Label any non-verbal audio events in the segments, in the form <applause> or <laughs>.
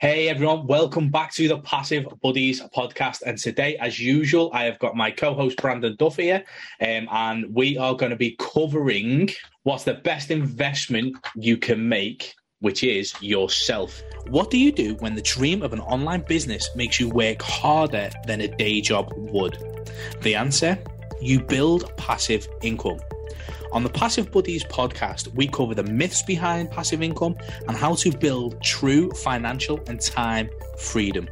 Hey everyone, welcome back to the Passive Buddies podcast. And today, as usual, I have got my co-host Brandon Duff here, um, and we are going to be covering what's the best investment you can make, which is yourself. What do you do when the dream of an online business makes you work harder than a day job would? The answer: you build passive income. On the Passive Buddies podcast, we cover the myths behind passive income and how to build true financial and time freedom.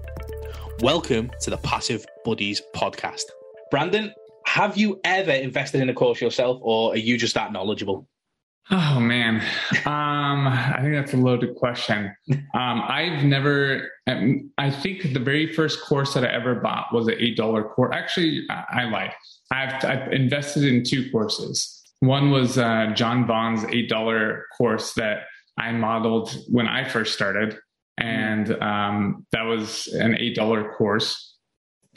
Welcome to the Passive Buddies podcast. Brandon, have you ever invested in a course yourself or are you just that knowledgeable? Oh man, um, I think that's a loaded question. Um, I've never. Um, I think the very first course that I ever bought was an eight dollar course. Actually, I, lied. I've, I've invested in two courses. One was uh, John Vaughn's $8 course that I modeled when I first started. And um, that was an $8 course.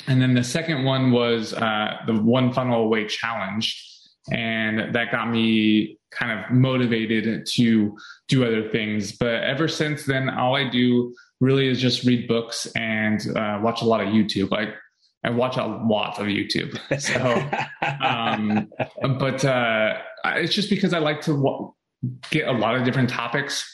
And then the second one was uh, the One Funnel Away Challenge. And that got me kind of motivated to do other things. But ever since then, all I do really is just read books and uh, watch a lot of YouTube. Like I watch a lot of YouTube. <laughs> So, um, but uh, it's just because I like to w- get a lot of different topics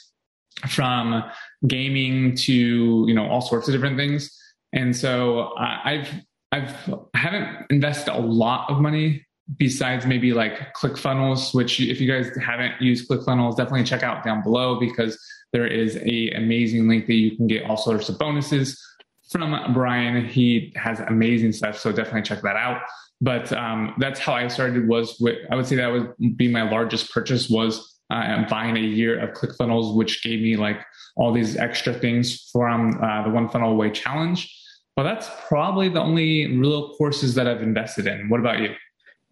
from gaming to you know all sorts of different things. And so uh, I've I've I haven't invested a lot of money besides maybe like ClickFunnels, which if you guys haven't used ClickFunnels, definitely check out down below because there is a amazing link that you can get all sorts of bonuses from Brian. He has amazing stuff, so definitely check that out. But um, that's how I started. Was with, I would say that would be my largest purchase was uh, buying a year of ClickFunnels, which gave me like all these extra things from uh, the One Funnel Away Challenge. But that's probably the only real courses that I've invested in. What about you?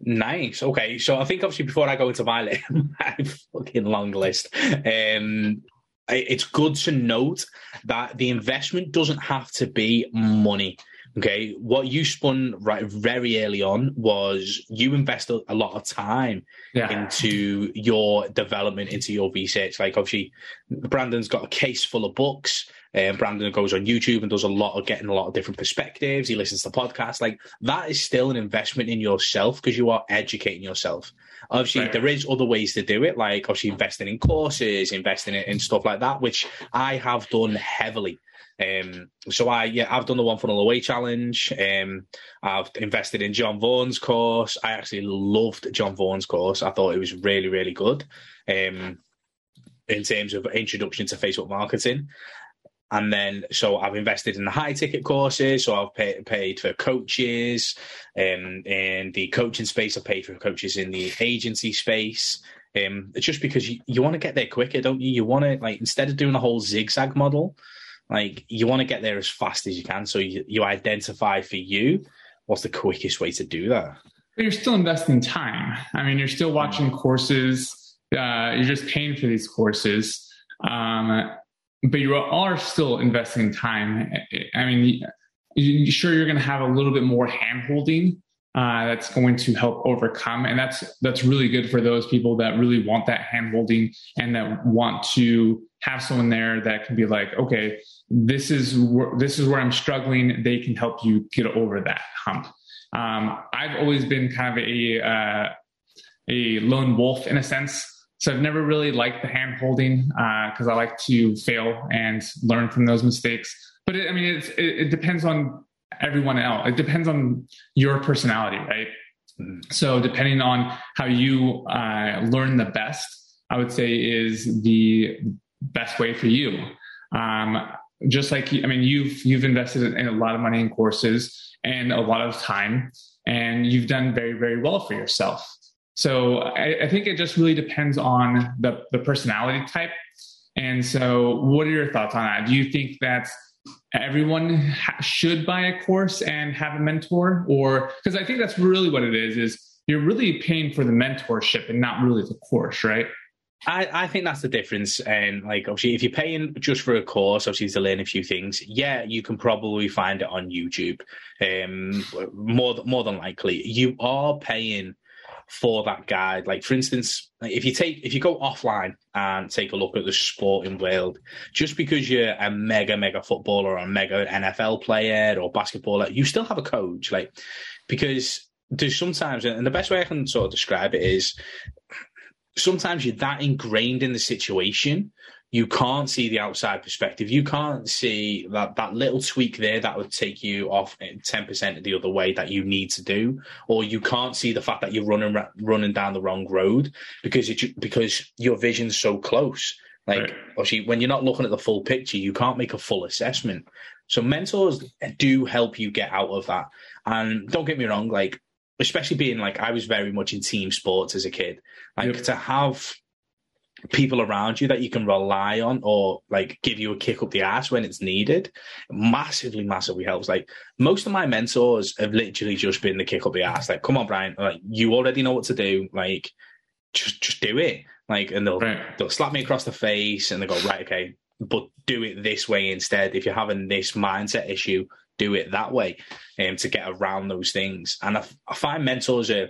Nice. Okay. So I think obviously before I go into my, list, <laughs> my fucking long list, um, it's good to note that the investment doesn't have to be money. Okay, what you spun right very early on was you invested a lot of time yeah. into your development, into your research. Like obviously, Brandon's got a case full of books. And Brandon goes on YouTube and does a lot of getting a lot of different perspectives. He listens to podcasts. Like that is still an investment in yourself because you are educating yourself. Obviously, right. there is other ways to do it, like obviously investing in courses, investing in stuff like that, which I have done heavily. Um, so I yeah I've done the one funnel away challenge. Um, I've invested in John Vaughan's course. I actually loved John Vaughan's course. I thought it was really really good. Um, in terms of introduction to Facebook marketing. And then, so I've invested in the high ticket courses. So I've pay, paid for coaches um, in the coaching space. I've paid for coaches in the agency space. Um, it's just because you, you want to get there quicker, don't you? You want to, like, instead of doing the whole zigzag model, like, you want to get there as fast as you can. So you, you identify for you what's the quickest way to do that. But you're still investing time. I mean, you're still watching courses, uh, you're just paying for these courses. Um, but you are still investing time. I mean, sure you're going to have a little bit more handholding uh, that's going to help overcome, and that's that's really good for those people that really want that handholding and that want to have someone there that can be like, okay, this is wh- this is where I'm struggling. They can help you get over that hump. Um, I've always been kind of a uh, a lone wolf in a sense. So I've never really liked the hand holding because uh, I like to fail and learn from those mistakes. But it, I mean, it, it depends on everyone else. It depends on your personality, right? Mm-hmm. So depending on how you uh, learn the best, I would say is the best way for you. Um, just like I mean, you've you've invested in a lot of money in courses and a lot of time, and you've done very very well for yourself. So I, I, think it just really depends on the, the personality type. And so, what are your thoughts on that? Do you think that everyone ha- should buy a course and have a mentor, or because I think that's really what it is? Is you're really paying for the mentorship and not really the course, right? I, I think that's the difference. And like, obviously, if you're paying just for a course, obviously to learn a few things, yeah, you can probably find it on YouTube. Um, more more than likely, you are paying for that guide. Like for instance, if you take if you go offline and take a look at the sporting world, just because you're a mega mega footballer or a mega NFL player or basketballer, you still have a coach. Like because there's sometimes, and the best way I can sort of describe it is sometimes you're that ingrained in the situation you can't see the outside perspective. You can't see that that little tweak there that would take you off eh, ten percent the other way that you need to do, or you can't see the fact that you're running running down the wrong road because it because your vision's so close. Like right. obviously, when you're not looking at the full picture, you can't make a full assessment. So mentors do help you get out of that. And don't get me wrong, like especially being like I was very much in team sports as a kid. Like yep. to have people around you that you can rely on or like give you a kick up the ass when it's needed massively massively helps. Like most of my mentors have literally just been the kick up the ass like come on brian like you already know what to do. Like just just do it. Like and they'll right. they'll slap me across the face and they go right okay but do it this way instead. If you're having this mindset issue do it that way um, to get around those things. And I, I find mentors are,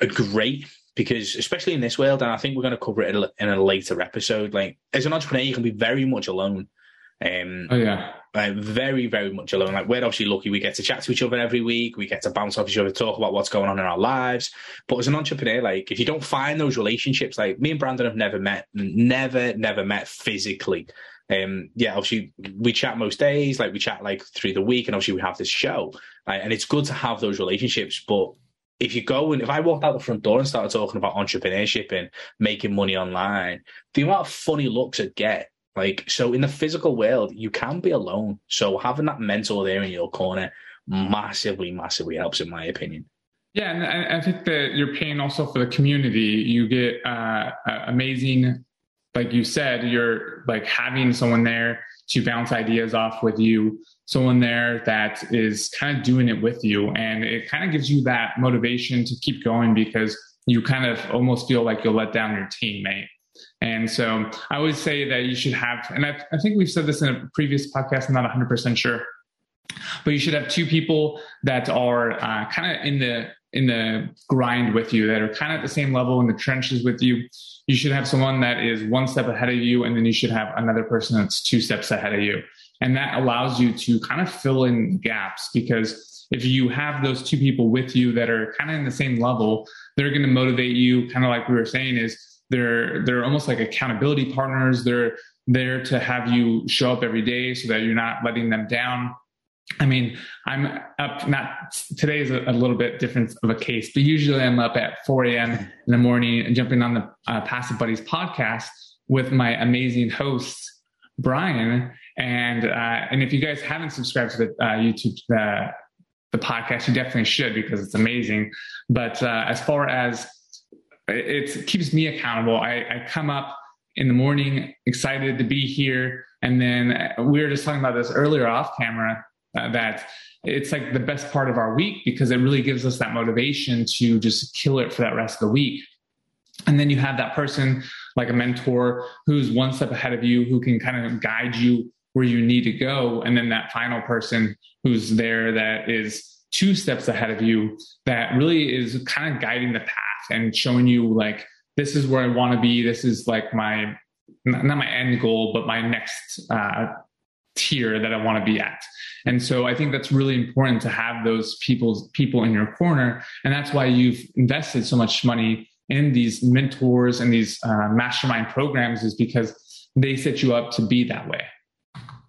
are great because especially in this world, and I think we're going to cover it in a later episode. Like as an entrepreneur, you can be very much alone. Um, oh yeah, like, very very much alone. Like we're obviously lucky we get to chat to each other every week. We get to bounce off each other, talk about what's going on in our lives. But as an entrepreneur, like if you don't find those relationships, like me and Brandon have never met, never never met physically. Um, yeah, obviously we chat most days, like we chat like through the week, and obviously we have this show, right? and it's good to have those relationships. But if you go and if I walked out the front door and started talking about entrepreneurship and making money online, the amount of funny looks I'd get. Like, so in the physical world, you can be alone. So having that mentor there in your corner massively, massively helps, in my opinion. Yeah, and I think that you're paying also for the community. You get uh, amazing, like you said, you're like having someone there to bounce ideas off with you someone there that is kind of doing it with you. And it kind of gives you that motivation to keep going because you kind of almost feel like you'll let down your teammate. And so I always say that you should have, and I, I think we've said this in a previous podcast, I'm not 100% sure, but you should have two people that are uh, kind of in the in the grind with you that are kind of at the same level in the trenches with you you should have someone that is one step ahead of you and then you should have another person that's two steps ahead of you and that allows you to kind of fill in gaps because if you have those two people with you that are kind of in the same level, they're going to motivate you, kind of like we were saying, is they're they're almost like accountability partners. They're there to have you show up every day so that you're not letting them down. I mean, I'm up, not today is a, a, little bit different of a case, but usually I'm up at 4 a.m. in the morning and jumping on the uh, Passive Buddies podcast with my amazing host, Brian. And uh, and if you guys haven't subscribed to the uh, YouTube uh, the podcast, you definitely should because it's amazing. But uh, as far as it keeps me accountable, I, I come up in the morning excited to be here, and then uh, we were just talking about this earlier off camera uh, that it's like the best part of our week because it really gives us that motivation to just kill it for that rest of the week. And then you have that person like a mentor who's one step ahead of you, who can kind of guide you where you need to go. And then that final person who's there that is two steps ahead of you that really is kind of guiding the path and showing you like, this is where I want to be. This is like my, not my end goal, but my next uh, tier that I want to be at. And so I think that's really important to have those people people in your corner. And that's why you've invested so much money in these mentors and these uh, mastermind programs is because they set you up to be that way.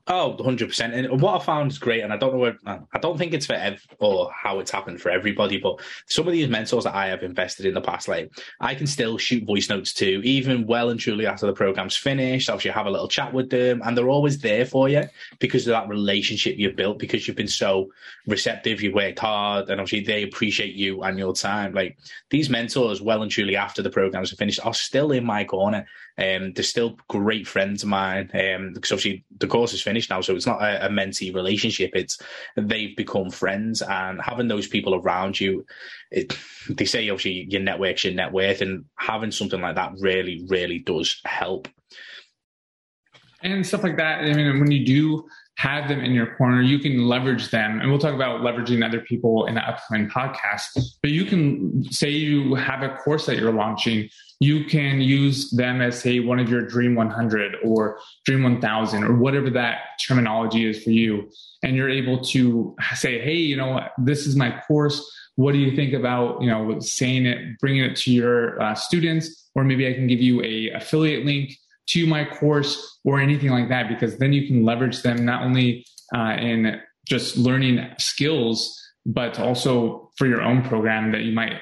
Oh, 100%. And what I found is great, and I don't know where, I don't think it's for ev- or how it's happened for everybody, but some of these mentors that I have invested in the past, like I can still shoot voice notes to, even well and truly after the program's finished. Obviously, have a little chat with them, and they're always there for you because of that relationship you've built, because you've been so receptive, you've worked hard, and obviously they appreciate you and your time. Like these mentors, well and truly after the programs are finished, are still in my corner. Um, they're still great friends of mine um, obviously the course is finished now, so it's not a, a mentee relationship. It's they've become friends, and having those people around you, it, they say obviously your network's your net worth, and having something like that really, really does help. And stuff like that. I mean, when you do have them in your corner. You can leverage them. And we'll talk about leveraging other people in the upcoming podcast. But you can say you have a course that you're launching. You can use them as, say, one of your Dream 100 or Dream 1000 or whatever that terminology is for you. And you're able to say, hey, you know, this is my course. What do you think about, you know, saying it, bringing it to your uh, students? Or maybe I can give you a affiliate link to my course or anything like that, because then you can leverage them not only uh, in just learning skills, but also for your own program that you might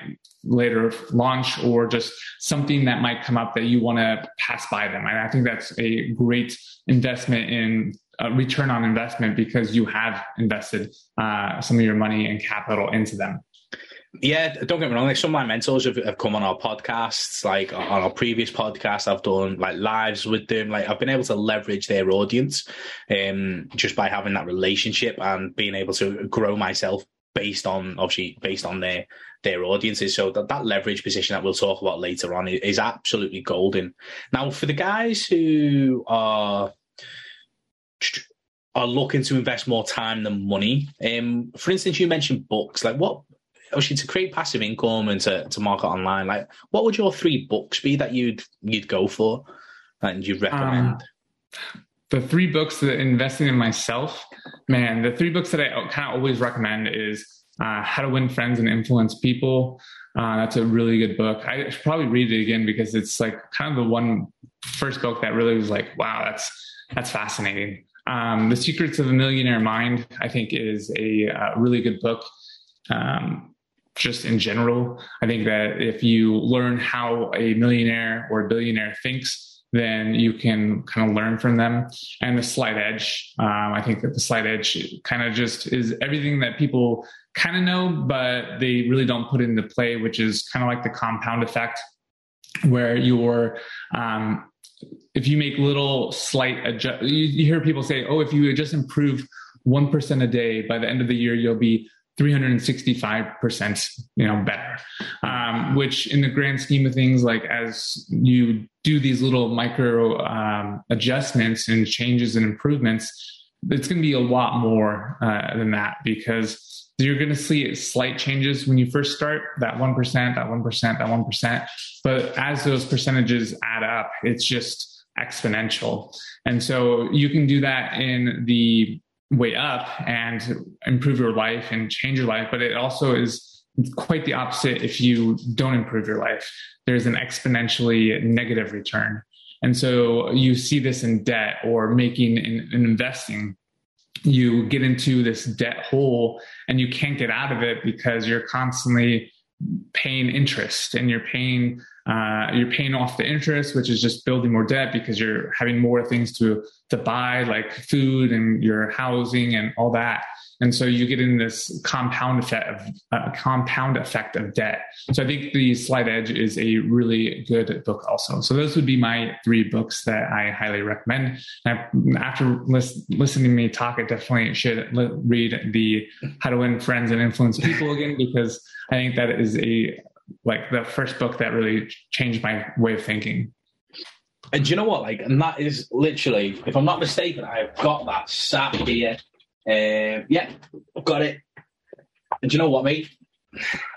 later launch or just something that might come up that you want to pass by them. And I think that's a great investment in uh, return on investment because you have invested uh, some of your money and capital into them. Yeah, don't get me wrong. Like some of my mentors have, have come on our podcasts, like on our previous podcast, I've done like lives with them. Like I've been able to leverage their audience, um, just by having that relationship and being able to grow myself based on obviously based on their their audiences. So that, that leverage position that we'll talk about later on is, is absolutely golden. Now, for the guys who are are looking to invest more time than money, um, for instance, you mentioned books. Like what obviously to create passive income and to, to market online, like what would your three books be that you'd you'd go for and you'd recommend? Um, the three books that investing in myself, man, the three books that I kind of always recommend is uh, How to Win Friends and Influence People. Uh, that's a really good book. I should probably read it again because it's like kind of the one first book that really was like, wow, that's that's fascinating. Um, the Secrets of a Millionaire Mind, I think, is a uh, really good book. Um, just in general. I think that if you learn how a millionaire or a billionaire thinks, then you can kind of learn from them. And the slight edge, um, I think that the slight edge kind of just is everything that people kind of know, but they really don't put into play, which is kind of like the compound effect, where you're um, if you make little slight adjust, you, you hear people say, "Oh, if you just improve one percent a day, by the end of the year, you'll be 365% you know better. Um, which in the grand scheme of things like as you do these little micro um, adjustments and changes and improvements it's going to be a lot more uh, than that because you're going to see slight changes when you first start that 1% that 1% that 1% but as those percentages add up it's just exponential. And so you can do that in the way up and improve your life and change your life. But it also is quite the opposite if you don't improve your life. There's an exponentially negative return. And so you see this in debt or making and investing. You get into this debt hole and you can't get out of it because you're constantly paying interest and you're paying uh, you're paying off the interest, which is just building more debt because you're having more things to to buy, like food and your housing and all that. And so you get in this compound effect of uh, compound effect of debt. So I think the Slight Edge is a really good book, also. So those would be my three books that I highly recommend. After lis- listening to me talk, I definitely should li- read the How to Win Friends and Influence People again because I think that is a like the first book that really changed my way of thinking. And do you know what? Like, and that is literally, if I'm not mistaken, I've got that sat here. Um, yeah, I've got it. And do you know what, mate?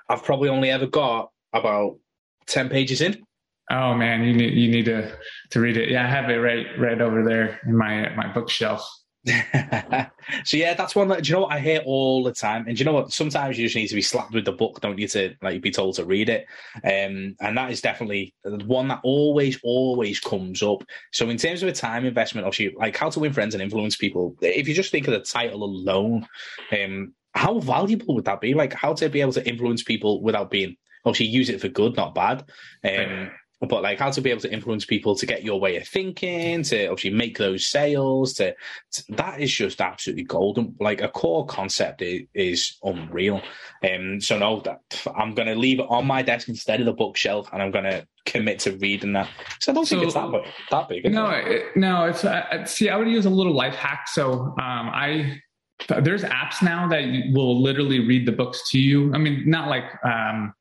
I've probably only ever got about ten pages in. Oh man, you need you need to to read it. Yeah, I have it right right over there in my my bookshelf. <laughs> so yeah, that's one that do you know what I hear all the time, and do you know what? Sometimes you just need to be slapped with the book, don't you, to like be told to read it. Um, and that is definitely one that always, always comes up. So in terms of a time investment, obviously, like how to win friends and influence people. If you just think of the title alone, um, how valuable would that be? Like how to be able to influence people without being obviously use it for good, not bad. Um, but like how to be able to influence people to get your way of thinking, to obviously make those sales, to, to that is just absolutely golden. Like a core concept is, is unreal. Um, so no, that I'm going to leave it on my desk instead of the bookshelf, and I'm going to commit to reading that. So I don't so, think it's that big. That big no, it, no, it's uh, see. I would use a little life hack. So um, I there's apps now that will literally read the books to you. I mean, not like. Um,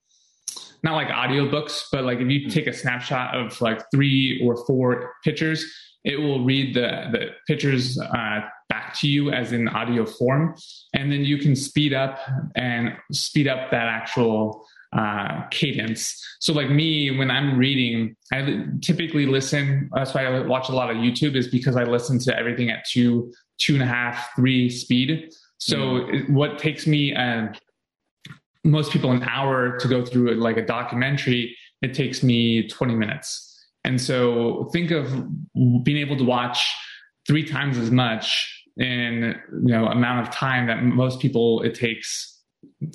not like audiobooks, but like if you hmm. take a snapshot of like three or four pictures, it will read the the pictures uh, back to you as in audio form. And then you can speed up and speed up that actual uh, cadence. So, like me, when I'm reading, I typically listen. That's why I watch a lot of YouTube, is because I listen to everything at two, two and a half, three speed. So, mm. what takes me, uh, most people, an hour to go through like a documentary, it takes me 20 minutes. And so, think of being able to watch three times as much in you know amount of time that most people it takes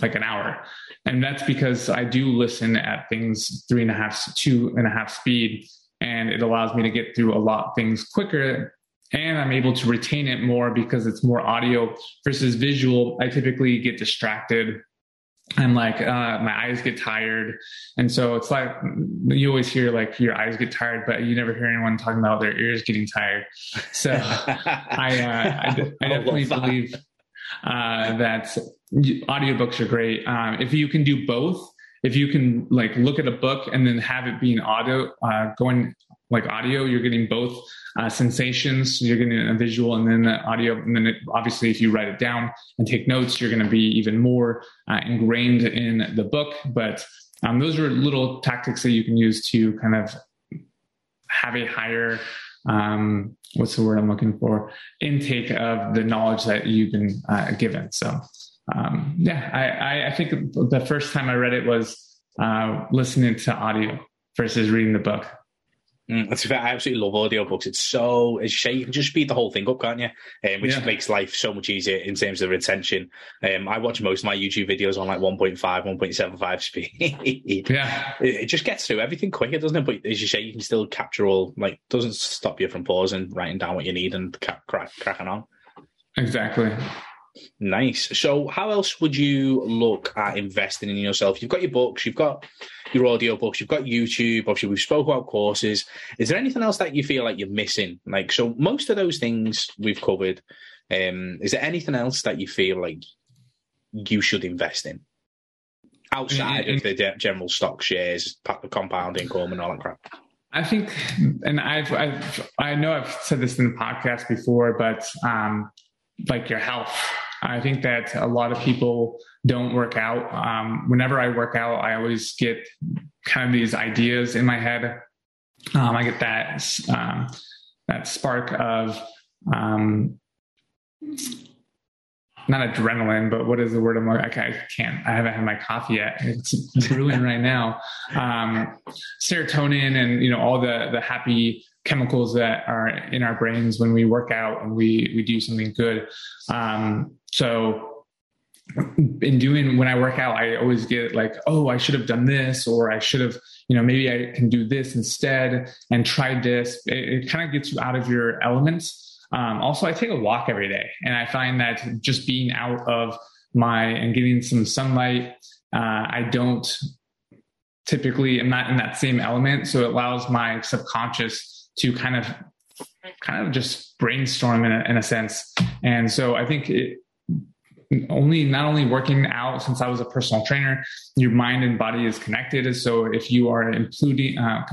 like an hour and that's because I do listen at things three and a half, two and a half speed, and it allows me to get through a lot of things quicker. And I'm able to retain it more because it's more audio versus visual. I typically get distracted. I'm like, uh, my eyes get tired. And so it's like, you always hear like your eyes get tired, but you never hear anyone talking about their ears getting tired. So <laughs> I, uh, I, I definitely believe uh, that audiobooks are great. Um, if you can do both, if you can like look at a book and then have it being audio, uh, going like audio, you're getting both uh, sensations. You're getting a visual and then the audio. And then it, obviously, if you write it down and take notes, you're going to be even more uh, ingrained in the book. But um, those are little tactics that you can use to kind of have a higher um, what's the word I'm looking for? Intake of the knowledge that you've been uh, given. So, um, yeah, I, I, think the first time I read it was uh, listening to audio versus reading the book. Mm, that's fair. I absolutely love audiobooks. It's so as you say, you can just speed the whole thing up, can't you? Um, which yeah. makes life so much easier in terms of retention. Um, I watch most of my YouTube videos on like 1.5, 1.75 speed. yeah, <laughs> it, it, just gets through everything quicker, doesn't it? But as you say, you can still capture all. Like, doesn't stop you from pausing, writing down what you need, and crack, cracking on. Exactly. Nice. So, how else would you look at investing in yourself? You've got your books, you've got your audio books, you've got YouTube. Obviously, we've spoke about courses. Is there anything else that you feel like you're missing? Like, so most of those things we've covered. Um, is there anything else that you feel like you should invest in outside mm-hmm. of the general stock shares, compound income, and all that crap? I think, and I've, I've, I know I've said this in the podcast before, but um, like your health. I think that a lot of people don't work out. Um, whenever I work out, I always get kind of these ideas in my head. Um, I get that um, that spark of um, not adrenaline, but what is the word I'm like? I can't. I haven't had my coffee yet. It's brewing right now. Um, serotonin and you know all the the happy chemicals that are in our brains when we work out and we we do something good. Um, so in doing when I work out, I always get like, oh, I should have done this, or I should have, you know, maybe I can do this instead and try this. It, it kind of gets you out of your elements. Um, also, I take a walk every day, and I find that just being out of my and getting some sunlight, uh, I don't typically am not in that same element, so it allows my subconscious to kind of kind of just brainstorm in a, in a sense. And so I think it, only not only working out since I was a personal trainer, your mind and body is connected. So if you are including uh,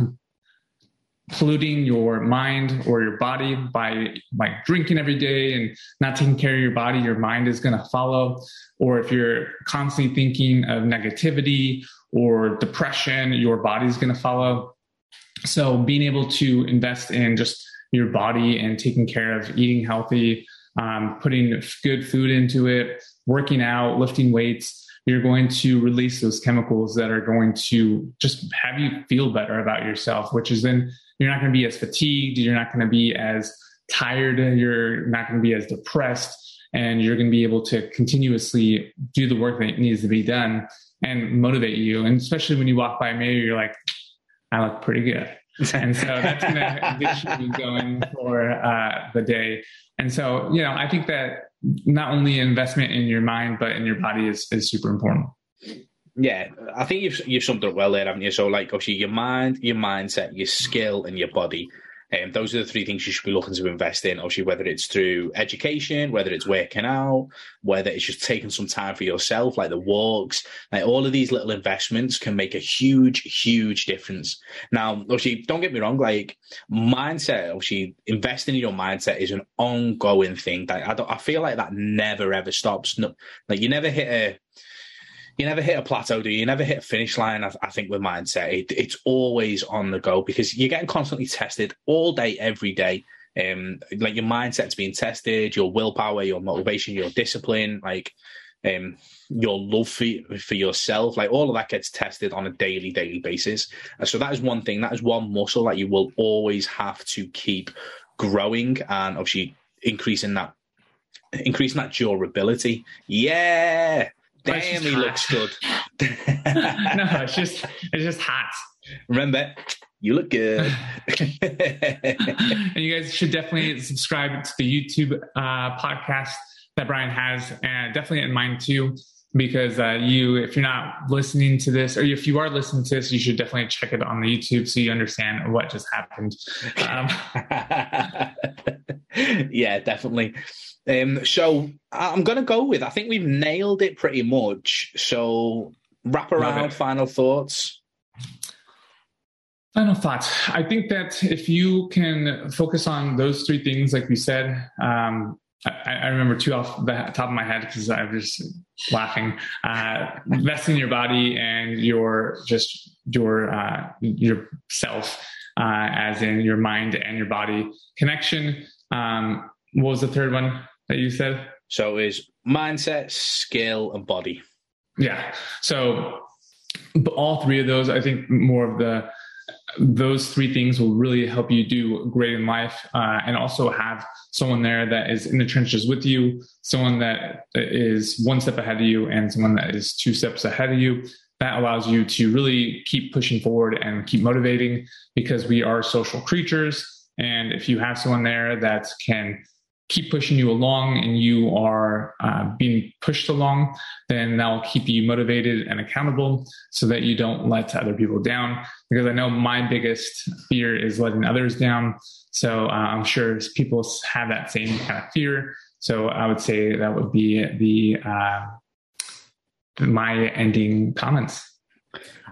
polluting your mind or your body by by drinking every day and not taking care of your body your mind is going to follow or if you're constantly thinking of negativity or depression your body's going to follow so being able to invest in just your body and taking care of eating healthy um, putting good food into it working out lifting weights you're going to release those chemicals that are going to just have you feel better about yourself, which is then you're not going to be as fatigued, you're not going to be as tired, you're not going to be as depressed, and you're going to be able to continuously do the work that needs to be done and motivate you. And especially when you walk by a mirror, you're like, I look pretty good. <laughs> and so that's going to get you going for uh, the day. And so, you know, I think that not only investment in your mind but in your body is is super important. Yeah, I think you've you've summed it up well there, haven't you? So, like, obviously, your mind, your mindset, your skill, and your body. Um, those are the three things you should be looking to invest in. Obviously, whether it's through education, whether it's working out, whether it's just taking some time for yourself, like the walks, like all of these little investments can make a huge, huge difference. Now, obviously, don't get me wrong, like mindset, obviously, investing in your mindset is an ongoing thing. Like, I, don't, I feel like that never ever stops. No, like you never hit a you never hit a plateau, do you? You never hit a finish line. I, I think with mindset, it, it's always on the go because you're getting constantly tested all day, every day. Um, like your mindset's being tested, your willpower, your motivation, your discipline, like um, your love for for yourself, like all of that gets tested on a daily, daily basis. And so that is one thing. That is one muscle that you will always have to keep growing and obviously increasing that increasing that durability. Yeah. Damn, he hot. looks good. <laughs> no, it's just it's just hot. Remember, you look good. <laughs> <laughs> and you guys should definitely subscribe to the YouTube uh, podcast that Brian has, and definitely in mine too. Because uh, you, if you're not listening to this, or if you are listening to this, you should definitely check it on the YouTube so you understand what just happened. Um, yeah, definitely. Um, so I'm going to go with. I think we've nailed it pretty much. So wrap around. Final thoughts. Final thoughts. I think that if you can focus on those three things, like we said, um, I, I, remember two off the top of my head because I was just laughing. Uh, investing in your body and your just your uh, your self, uh, as in your mind and your body connection. Um, what was the third one? That you said? So is mindset, skill, and body. Yeah. So all three of those, I think more of the those three things will really help you do great in life uh, and also have someone there that is in the trenches with you someone that is one step ahead of you and someone that is two steps ahead of you that allows you to really keep pushing forward and keep motivating because we are social creatures and if you have someone there that can keep pushing you along and you are uh, being pushed along, then that'll keep you motivated and accountable so that you don't let other people down. Because I know my biggest fear is letting others down. So uh, I'm sure people have that same kind of fear. So I would say that would be the uh, my ending comments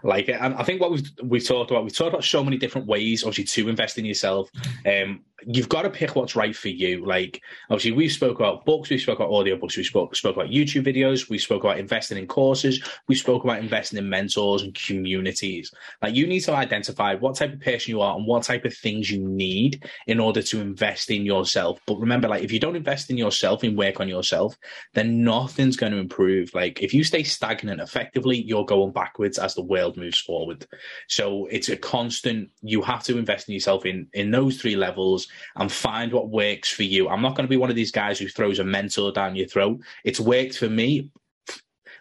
like it. And I think what we've we've talked about, we've talked about so many different ways, obviously, to invest in yourself. Um, you've got to pick what's right for you. Like, obviously, we've spoke about books, we spoke about audiobooks, we spoke spoke about YouTube videos, we spoke about investing in courses, we spoke about investing in mentors and communities. Like, you need to identify what type of person you are and what type of things you need in order to invest in yourself. But remember, like, if you don't invest in yourself and work on yourself, then nothing's going to improve. Like, if you stay stagnant, effectively, you're going backwards as the world moves forward. So it's a constant. You have to invest in yourself in in those three levels and find what works for you. I'm not going to be one of these guys who throws a mentor down your throat. It's worked for me.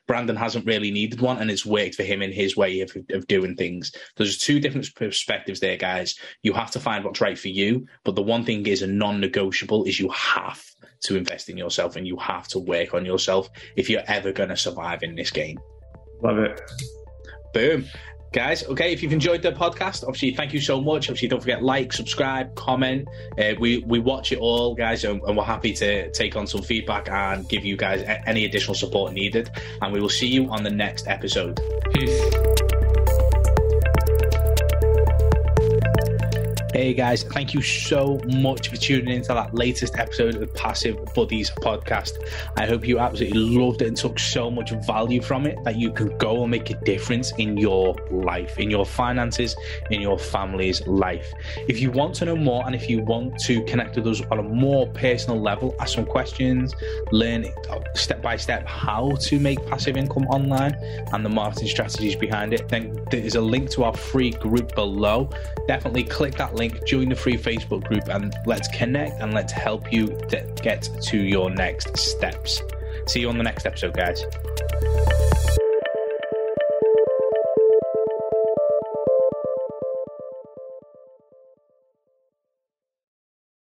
Brandon hasn't really needed one, and it's worked for him in his way of, of doing things. There's two different perspectives there, guys. You have to find what's right for you, but the one thing is a non-negotiable is you have to invest in yourself and you have to work on yourself if you're ever going to survive in this game. Love it. Boom. Guys, okay, if you've enjoyed the podcast, obviously, thank you so much. Obviously, don't forget like, subscribe, comment. Uh, we we watch it all, guys, and, and, we're happy to take on some feedback and give you guys any additional support needed. And we will see you on the next episode. Peace. Hey guys, thank you so much for tuning into that latest episode of the Passive Buddies podcast. I hope you absolutely loved it and took so much value from it that you can go and make a difference in your life, in your finances, in your family's life. If you want to know more and if you want to connect with us on a more personal level, ask some questions, learn step by step how to make passive income online and the marketing strategies behind it, then there's a link to our free group below. Definitely click that link link, join the free Facebook group, and let's connect and let's help you get to your next steps. See you on the next episode, guys.